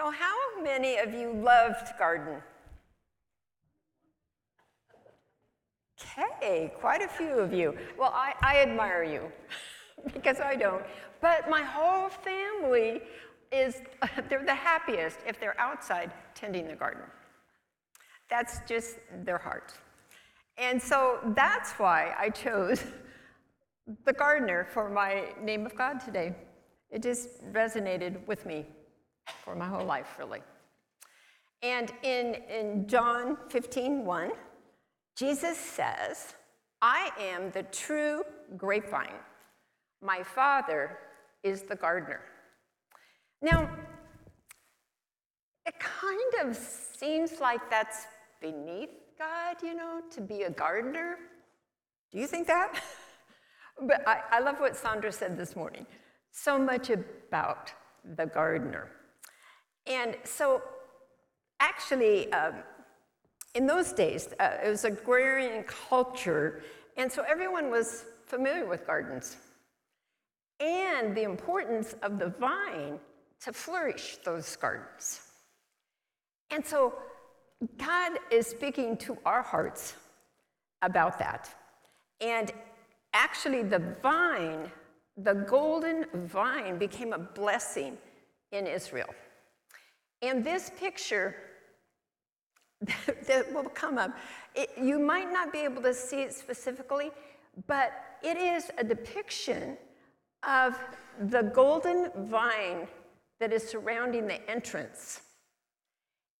So, how many of you loved garden? Okay, quite a few of you. Well, I, I admire you because I don't. But my whole family is, they're the happiest if they're outside tending the garden. That's just their heart. And so that's why I chose the gardener for my name of God today. It just resonated with me for my whole life, really. And in, in John 15, 1, Jesus says, I am the true grapevine. My Father is the gardener. Now, it kind of seems like that's beneath God, you know, to be a gardener. Do you think that? but I, I love what Sandra said this morning. So much about the gardener. And so, actually, um, in those days, uh, it was agrarian culture, and so everyone was familiar with gardens and the importance of the vine to flourish those gardens. And so God is speaking to our hearts about that. And actually, the vine, the golden vine, became a blessing in Israel. And this picture that will come up, it, you might not be able to see it specifically, but it is a depiction of the golden vine that is surrounding the entrance.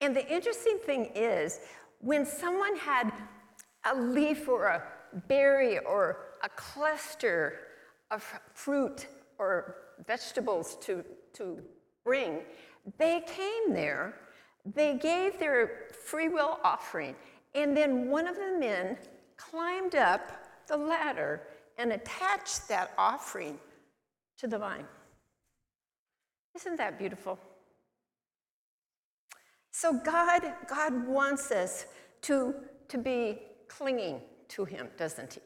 And the interesting thing is, when someone had a leaf or a berry or a cluster of fruit or vegetables to, to bring, they came there they gave their free will offering, and then one of the men climbed up the ladder and attached that offering to the vine. Isn't that beautiful? So God, God wants us to, to be clinging to Him, doesn't He?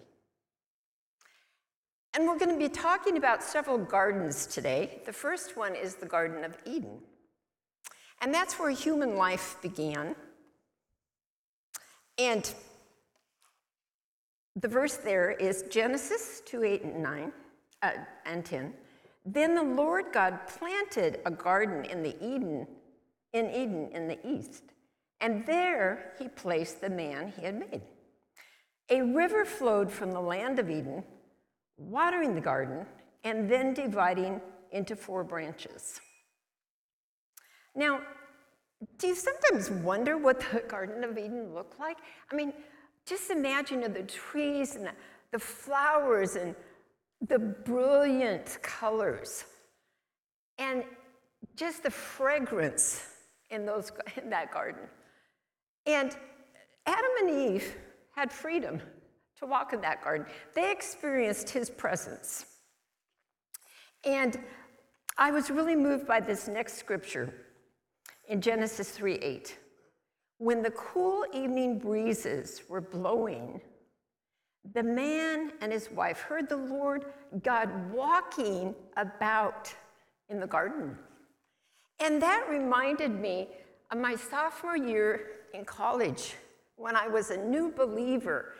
And we're going to be talking about several gardens today. The first one is the Garden of Eden. And that's where human life began. And the verse there is Genesis 2 8 and 9 uh, and 10. Then the Lord God planted a garden in the Eden, in Eden in the east, and there he placed the man he had made. A river flowed from the land of Eden, watering the garden, and then dividing into four branches. Now, do you sometimes wonder what the Garden of Eden looked like? I mean, just imagine the trees and the, the flowers and the brilliant colors and just the fragrance in, those, in that garden. And Adam and Eve had freedom to walk in that garden. They experienced his presence. And I was really moved by this next scripture in Genesis 3 8. When the cool evening breezes were blowing, the man and his wife heard the Lord God walking about in the garden. And that reminded me of my sophomore year in college when I was a new believer.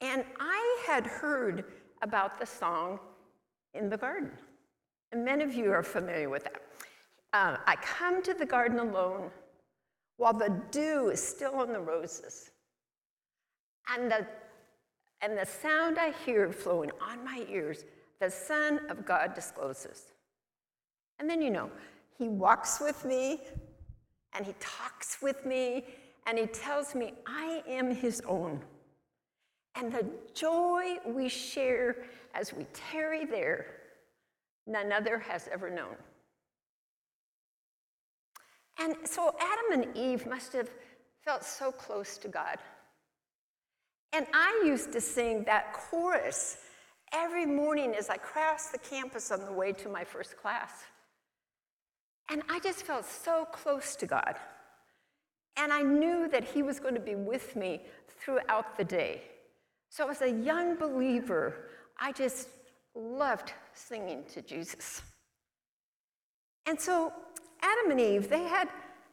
And I had heard about the song in the garden. And many of you are familiar with that. Uh, I come to the garden alone while the dew is still on the roses. And the, and the sound I hear flowing on my ears, the Son of God discloses. And then, you know, he walks with me and he talks with me and he tells me I am his own. And the joy we share as we tarry there, none other has ever known. And so Adam and Eve must have felt so close to God. And I used to sing that chorus every morning as I crossed the campus on the way to my first class. And I just felt so close to God. And I knew that He was going to be with me throughout the day. So, as a young believer, I just loved singing to Jesus. And so Adam and Eve, they had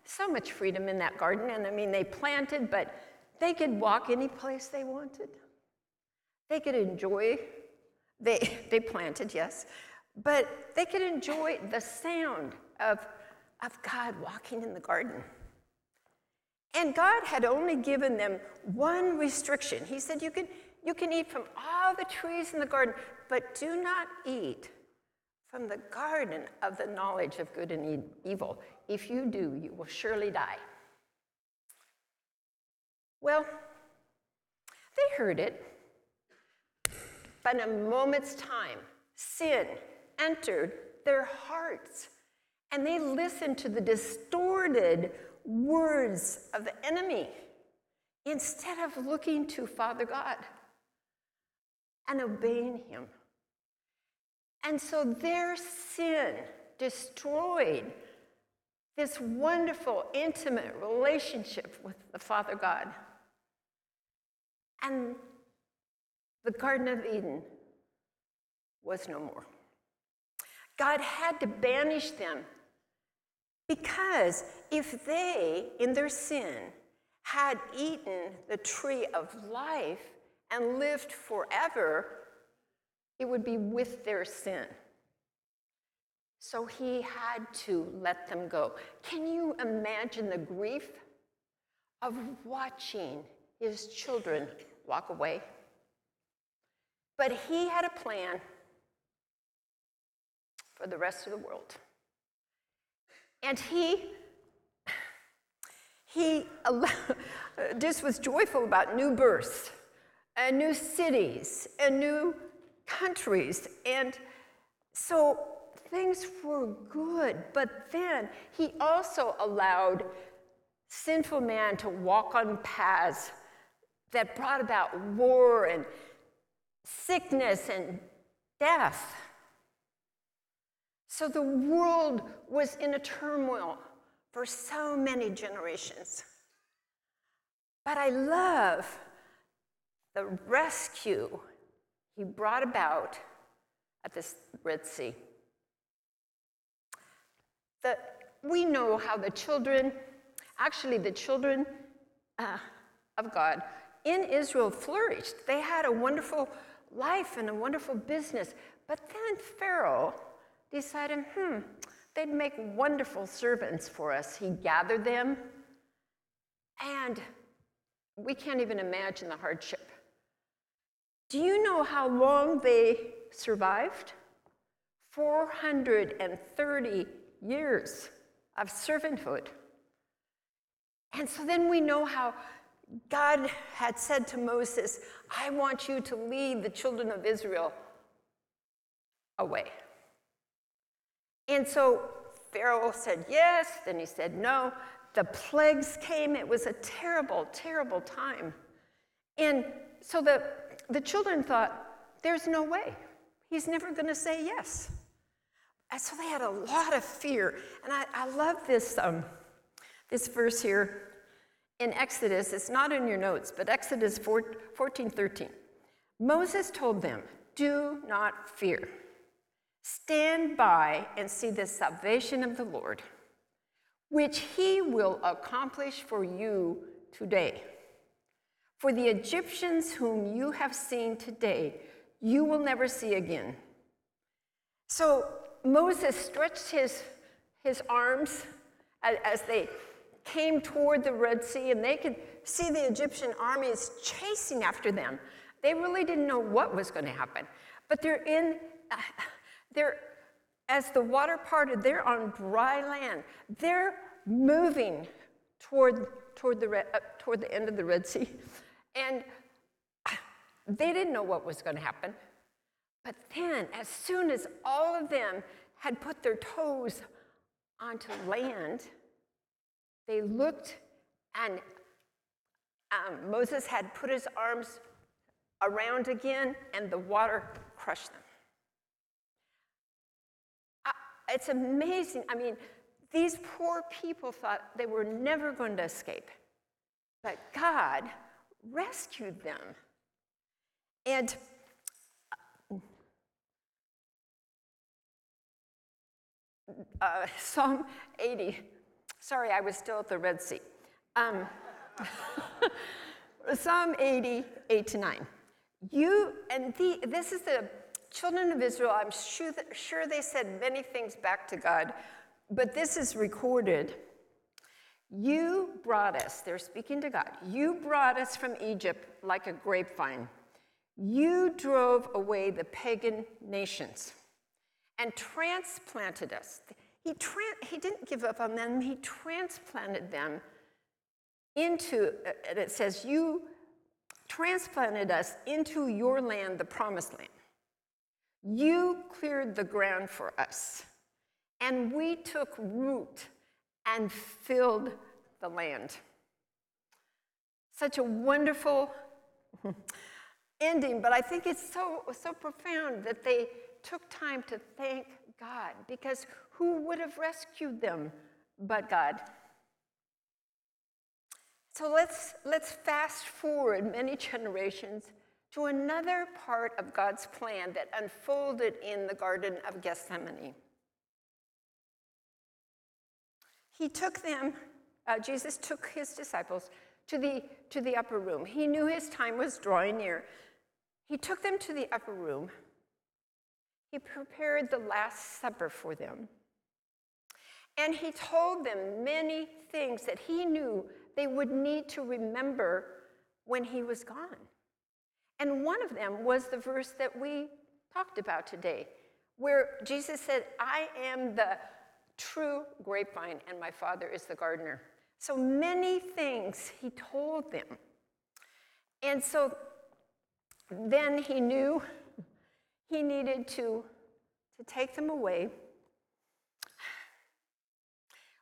so much freedom in that garden. And I mean, they planted, but they could walk any place they wanted. They could enjoy, they, they planted, yes, but they could enjoy the sound of, of God walking in the garden. And God had only given them one restriction. He said, You can, you can eat from all the trees in the garden, but do not eat from the garden of the knowledge of good and evil. If you do, you will surely die. Well, they heard it, but in a moment's time, sin entered their hearts, and they listened to the distorted words of the enemy instead of looking to Father God and obeying Him. And so their sin destroyed this wonderful, intimate relationship with the Father God. And the Garden of Eden was no more. God had to banish them because if they, in their sin, had eaten the tree of life and lived forever, it would be with their sin. So he had to let them go. Can you imagine the grief of watching his children walk away? But he had a plan for the rest of the world. And he, he just was joyful about new births and new cities and new countries. And so things were good. But then he also allowed sinful man to walk on paths that brought about war and sickness and death. So the world was in a turmoil for so many generations. But I love the rescue he brought about at the Red Sea. The, we know how the children, actually, the children uh, of God in Israel flourished. They had a wonderful life and a wonderful business. But then Pharaoh decided, hmm, they'd make wonderful servants for us. He gathered them, and we can't even imagine the hardship. Do you know how long they survived? 430 years of servanthood. And so then we know how God had said to Moses, I want you to lead the children of Israel away. And so Pharaoh said yes, then he said no. The plagues came. It was a terrible, terrible time. And so the, the children thought, there's no way. He's never going to say yes. And so they had a lot of fear. And I, I love this, um, this verse here in Exodus. It's not in your notes, but Exodus 4, 14 13. Moses told them, Do not fear. Stand by and see the salvation of the Lord, which he will accomplish for you today. For the Egyptians whom you have seen today, you will never see again. So Moses stretched his, his arms as, they came toward the Red Sea, and they could see the Egyptian armies chasing after them. They really didn't know what was going to happen. But they're in. They're, as the water parted, they're on dry land. They're moving toward, toward, the, toward the end of the Red Sea. And they didn't know what was going to happen. But then, as soon as all of them had put their toes onto land, they looked and um, Moses had put his arms around again, and the water crushed them it's amazing. I mean, these poor people thought they were never going to escape. But God rescued them. And uh, Psalm 80 Sorry, I was still at the Red Sea. Um, Psalm 80, 8 to 9. You, and the, this is the children of Israel, I'm sure, that, sure they said many things back to God, but this is recorded. You brought us, they're speaking to God, you brought us from Egypt like a grapevine. You drove away the pagan nations and transplanted us. He, he didn't give up on them, he transplanted them into, uh, and it says, You transplanted us into your land, the promised land. You cleared the ground for us, and we took root and filled the land. Such a wonderful ending, but I think it's so, so profound that they took time to thank God because who would have rescued them but God? So let's, let's fast forward many generations to another part of God's plan that unfolded in the Garden of Gethsemane. He took them, uh, Jesus took his disciples to the, to the upper room. He knew his time was drawing near. He took them to the upper room. He prepared the Last Supper for them. And he told them many things that he knew they would need to remember when he was gone. And one of them was the verse that we talked about today, where Jesus said, I am the true grapevine, and my Father is the gardener. So many things he told them. And so then he knew he needed to, to take them away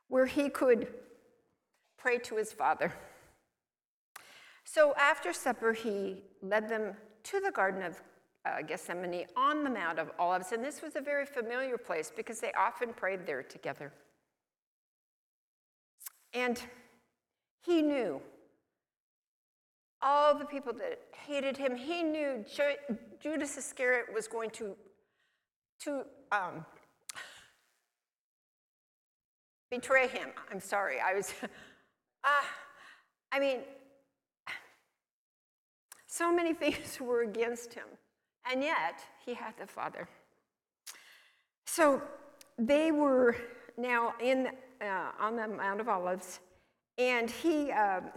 where he could pray to his father. So after supper, he led them to the Garden of uh, Gethsemane on the Mount of Olives. And this was a very familiar place because they often prayed there together. And he knew all the people that hated him. He knew Judas Iscariot was going to, to um, betray him. I'm sorry. I was, uh, I mean, so many things were against him, and yet he had the Father. So they were now in uh, on the Mount of Olives, and he um,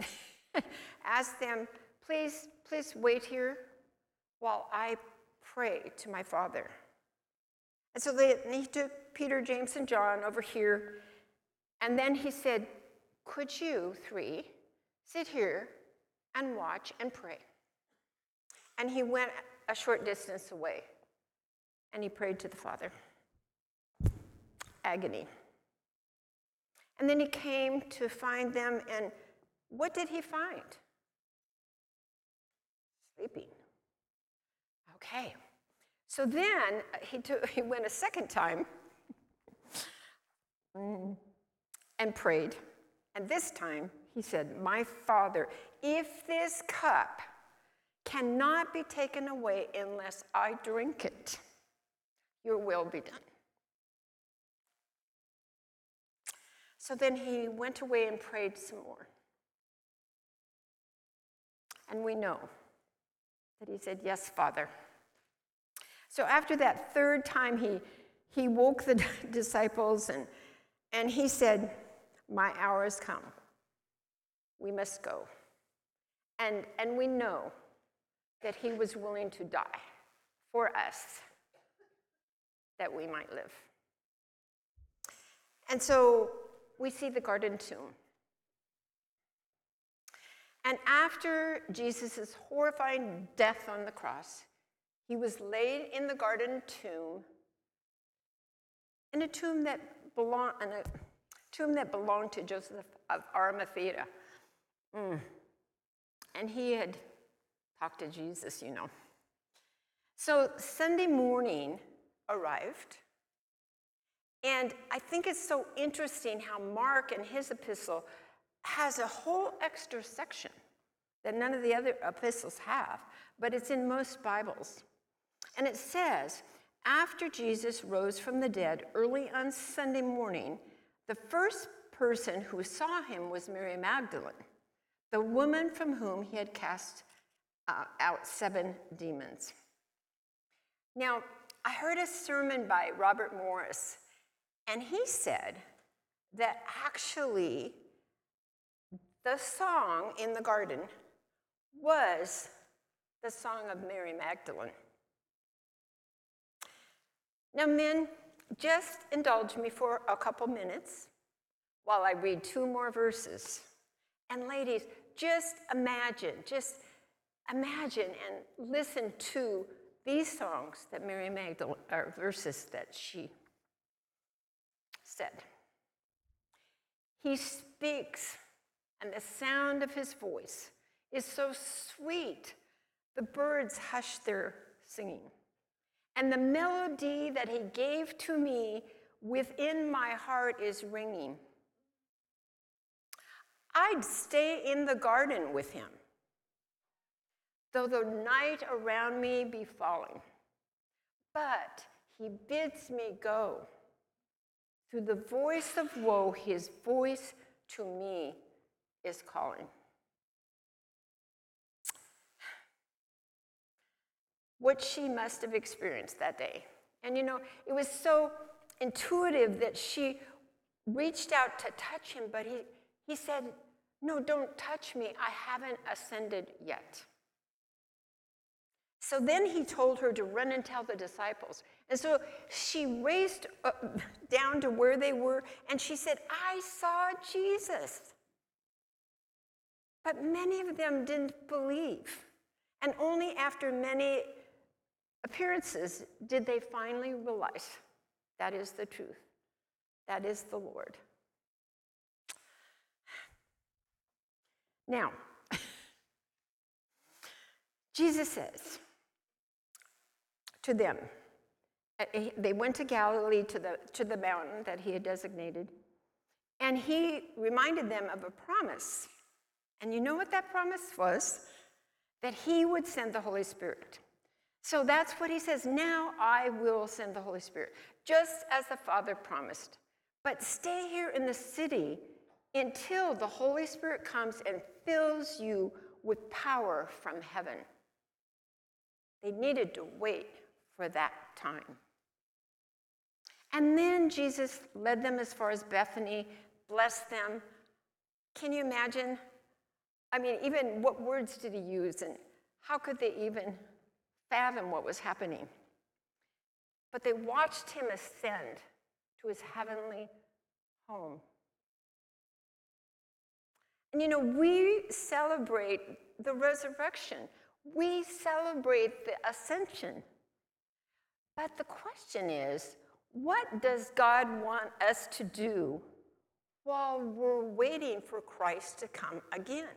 asked them, "Please, please wait here while I pray to my Father." And so they, he took Peter, James, and John over here and then he said, Could you three sit here and watch and pray? And he went a short distance away and he prayed to the Father. Agony. And then he came to find them, and what did he find? Sleeping. Okay. So then uh, he, took, he went a second time. And prayed. And this time he said, My Father, if this cup cannot be taken away unless I drink it, your will be done. So then he went away and prayed some more. And we know that he said, Yes, Father. So after that third time, he, he woke the disciples and, and he said, my hour has come. We must go. And, and we know that he was willing to die for us that we might live. And so we see the garden tomb. And after Jesus' horrifying death on the cross, he was laid in the garden tomb, in a tomb that belonged, tomb that belonged to Joseph of Arimathea. Mm. And he had talked to Jesus, you know. So Sunday morning arrived. And I think it's so interesting how Mark in his epistle has a whole extra section that none of the other epistles have, but it's in most Bibles. And it says, after Jesus rose from the dead early on Sunday morning, the first person who saw him was Mary Magdalene, the woman from whom he had cast uh, out seven demons. Now, I heard a sermon by Robert Morris, and he said that actually the song in the garden was the song of Mary Magdalene. Now, men, just indulge me for a couple minutes while I read two more verses. And ladies, just imagine, just imagine and listen to these songs that Mary Magdalene, or verses that she said. He speaks, and the sound of his voice is so sweet, the birds hush their singing. And the melody that he gave to me within my heart is ringing. I'd stay in the garden with him, though the night around me be falling. But he bids me go. Through the voice of woe, his voice to me is calling. What she must have experienced that day. And you know, it was so intuitive that she reached out to touch him, but he, he said, No, don't touch me. I haven't ascended yet. So then he told her to run and tell the disciples. And so she raced uh, down to where they were and she said, I saw Jesus. But many of them didn't believe. And only after many appearances did they finally realize that is the truth, that is the Lord. Now, Jesus says to them, they went to Galilee to the, to the mountain that he had designated, and he reminded them of a promise. And you know what that promise was? That he would send the Holy Spirit. So that's what he says. Now I will send the Holy Spirit, just as the Father promised. But stay here in the city until the Holy Spirit comes and fills you with power from heaven. They needed to wait for that time. And then Jesus led them as far as Bethany, blessed them. Can you imagine? I mean, even what words did he use, and how could they even fathom what was happening? But they watched him ascend to his heavenly home. And you know, we celebrate the resurrection, we celebrate the ascension. But the question is what does God want us to do while we're waiting for Christ to come again?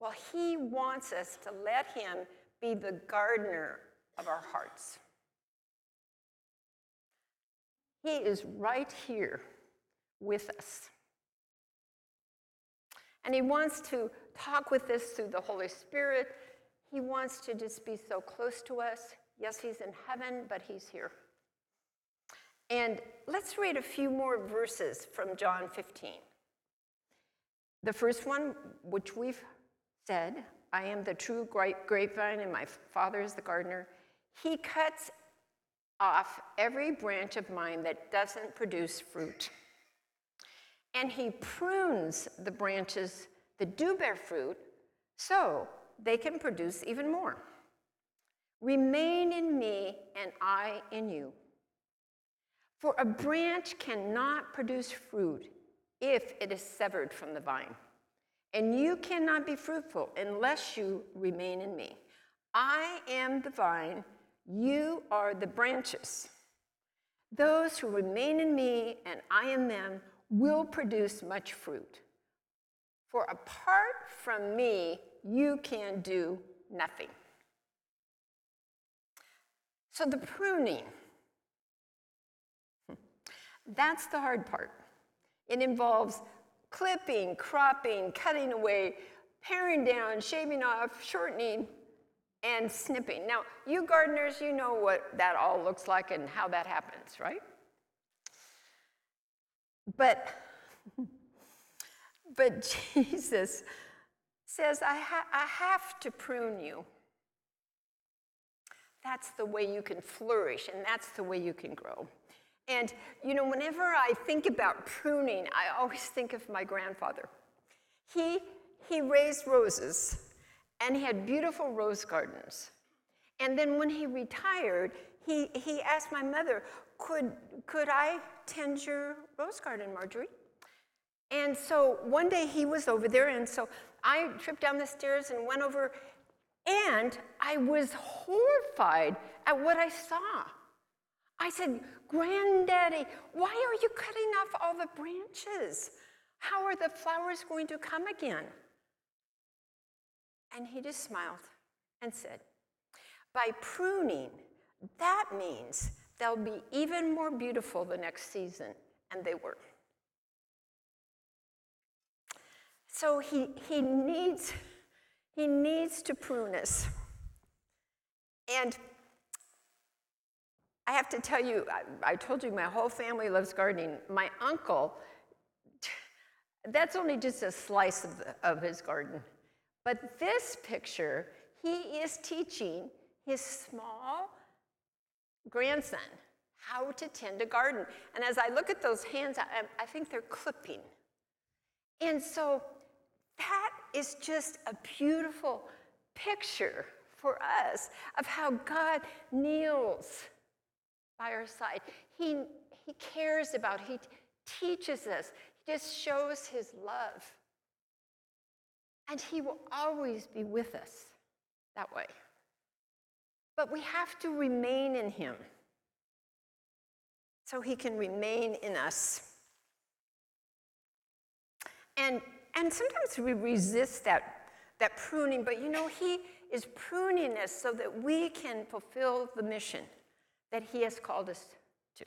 Well, He wants us to let Him be the gardener of our hearts. He is right here with us. And He wants to talk with us through the Holy Spirit. He wants to just be so close to us. Yes, He's in heaven, but He's here. And let's read a few more verses from John 15. The first one, which we've said, I am the true grapevine and my Father is the gardener. He cuts off every branch of mine that doesn't produce fruit and he prunes the branches that do bear fruit so they can produce even more. Remain in me, and I in you. For a branch cannot produce fruit if it is severed from the vine. And you cannot be fruitful unless you remain in me. I am the vine, you are the branches. Those who remain in me and I in them will produce much fruit. For apart from me, you can do nothing. So the pruning, hmm. that's the hard part. It involves clipping, cropping, cutting away, paring down, shaving off, shortening, and snipping. Now, you gardeners, you know what that all looks like and how that happens, right? But, but Jesus says, I, ha- I have to prune you. That's the way you can flourish, and that's the way you can grow. And, you know, whenever I think about pruning, I always think of my grandfather. He, he raised roses, and he had beautiful rose gardens. And then when he retired, he, he asked my mother, could, could I tend your rose garden, Marjorie? And so one day he was over there, and so I tripped down the stairs and went over, and I was horrified at what I saw. I said, Granddaddy, why are you cutting off all the branches? How are the flowers going to come again? And he just smiled and said, By pruning, that means they'll be even more beautiful the next season. And they were. So he, he, needs, he needs to prune us. And I have to tell you, I, told you my whole family loves gardening. My uncle, that's only just a slice of, the, of his garden. But this picture, he is teaching his small grandson how to tend a garden. And as I look at those hands, I, I think they're clipping. And so that is just a beautiful picture for us of how God kneels by our side. He, he cares about, he teaches us, he just shows his love. And he will always be with us that way. But we have to remain in him so he can remain in us. And and sometimes we resist that, that pruning, but you know, He is pruning us so that we can fulfill the mission that He has called us to.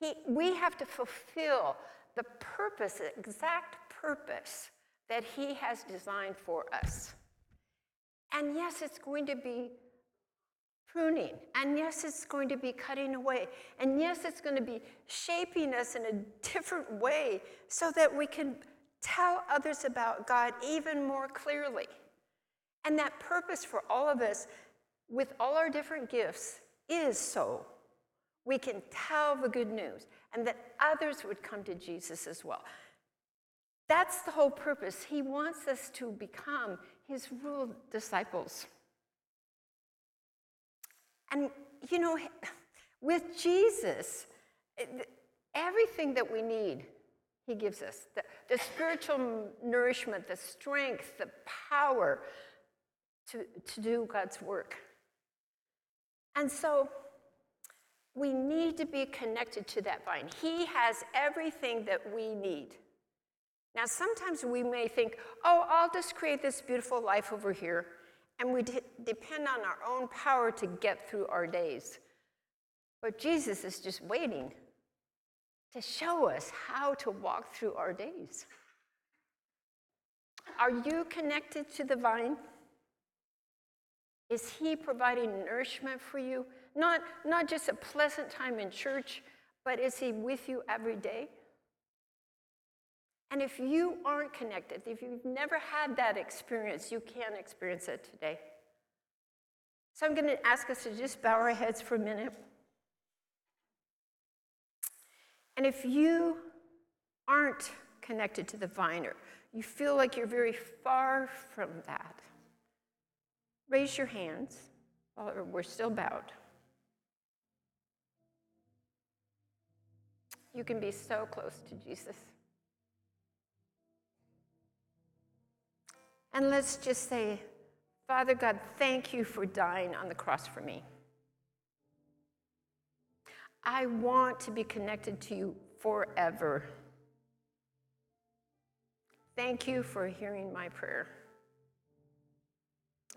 He, we have to fulfill the purpose, the exact purpose that He has designed for us. And yes, it's going to be pruning. And yes, it's going to be cutting away. And yes, it's going to be shaping us in a different way so that we can tell others about God even more clearly. And that purpose for all of us, with all our different gifts, is so we can tell the good news and that others would come to Jesus as well. That's the whole purpose. He wants us to become his rule disciples. And, you know, with Jesus, everything that we need he gives us the, the spiritual nourishment, the strength, the power to, to do God's work. And so we need to be connected to that vine. He has everything that we need. Now, sometimes we may think, oh, I'll just create this beautiful life over here, and we de- depend on our own power to get through our days. But Jesus is just waiting to show us how to walk through our days. Are you connected to the vine? Is He providing nourishment for you? Not, not just a pleasant time in church, but is He with you every day? And if you aren't connected, if you've never had that experience, you can experience it today. So I'm going to ask us to just bow our heads for a minute. And if you aren't connected to the vine or you feel like you're very far from that, raise your hands while we're still bowed. You can be so close to Jesus. And let's just say, Father God, thank you for dying on the cross for me. I want to be connected to you forever. Thank you for hearing my prayer.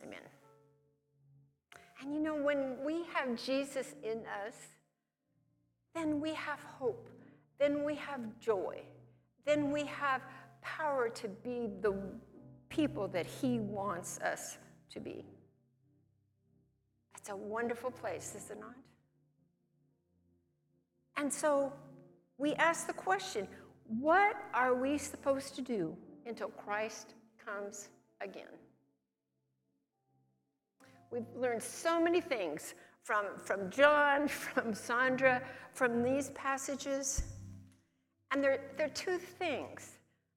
Amen. And you know, when we have Jesus in us, then we have hope, then we have joy, then we have power to be the people that He wants us to be. It's a wonderful place, is it not? And so we ask the question what are we supposed to do until Christ comes again? We've learned so many things from, from John, from Sandra, from these passages. And there, there are two things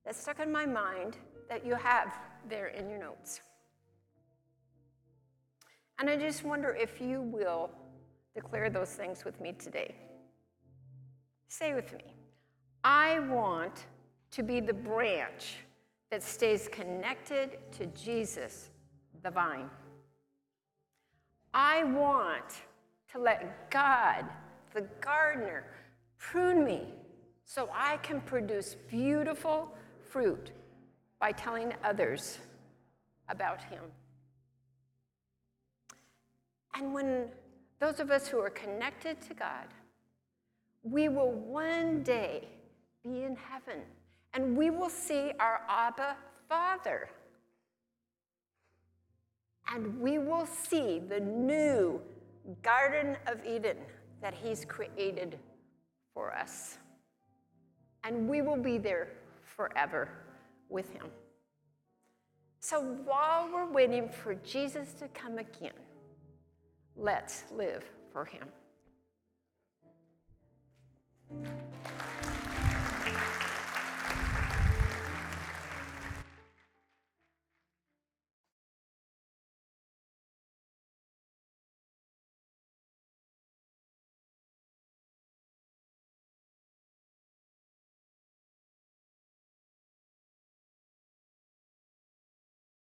that stuck in my mind that you have there in your notes. And I just wonder if you will declare those things with me today. Say with me I want to be the branch that stays connected to Jesus, the vine. I want to let God, the gardener, prune me so I can produce beautiful fruit by telling others about Him. And when those of us who are connected to God, we will one day be in heaven and we will see our Abba Father. And we will see the new Garden of Eden that He's created for us. And we will be there forever with Him. So while we're waiting for Jesus to come again, let's live for Him you.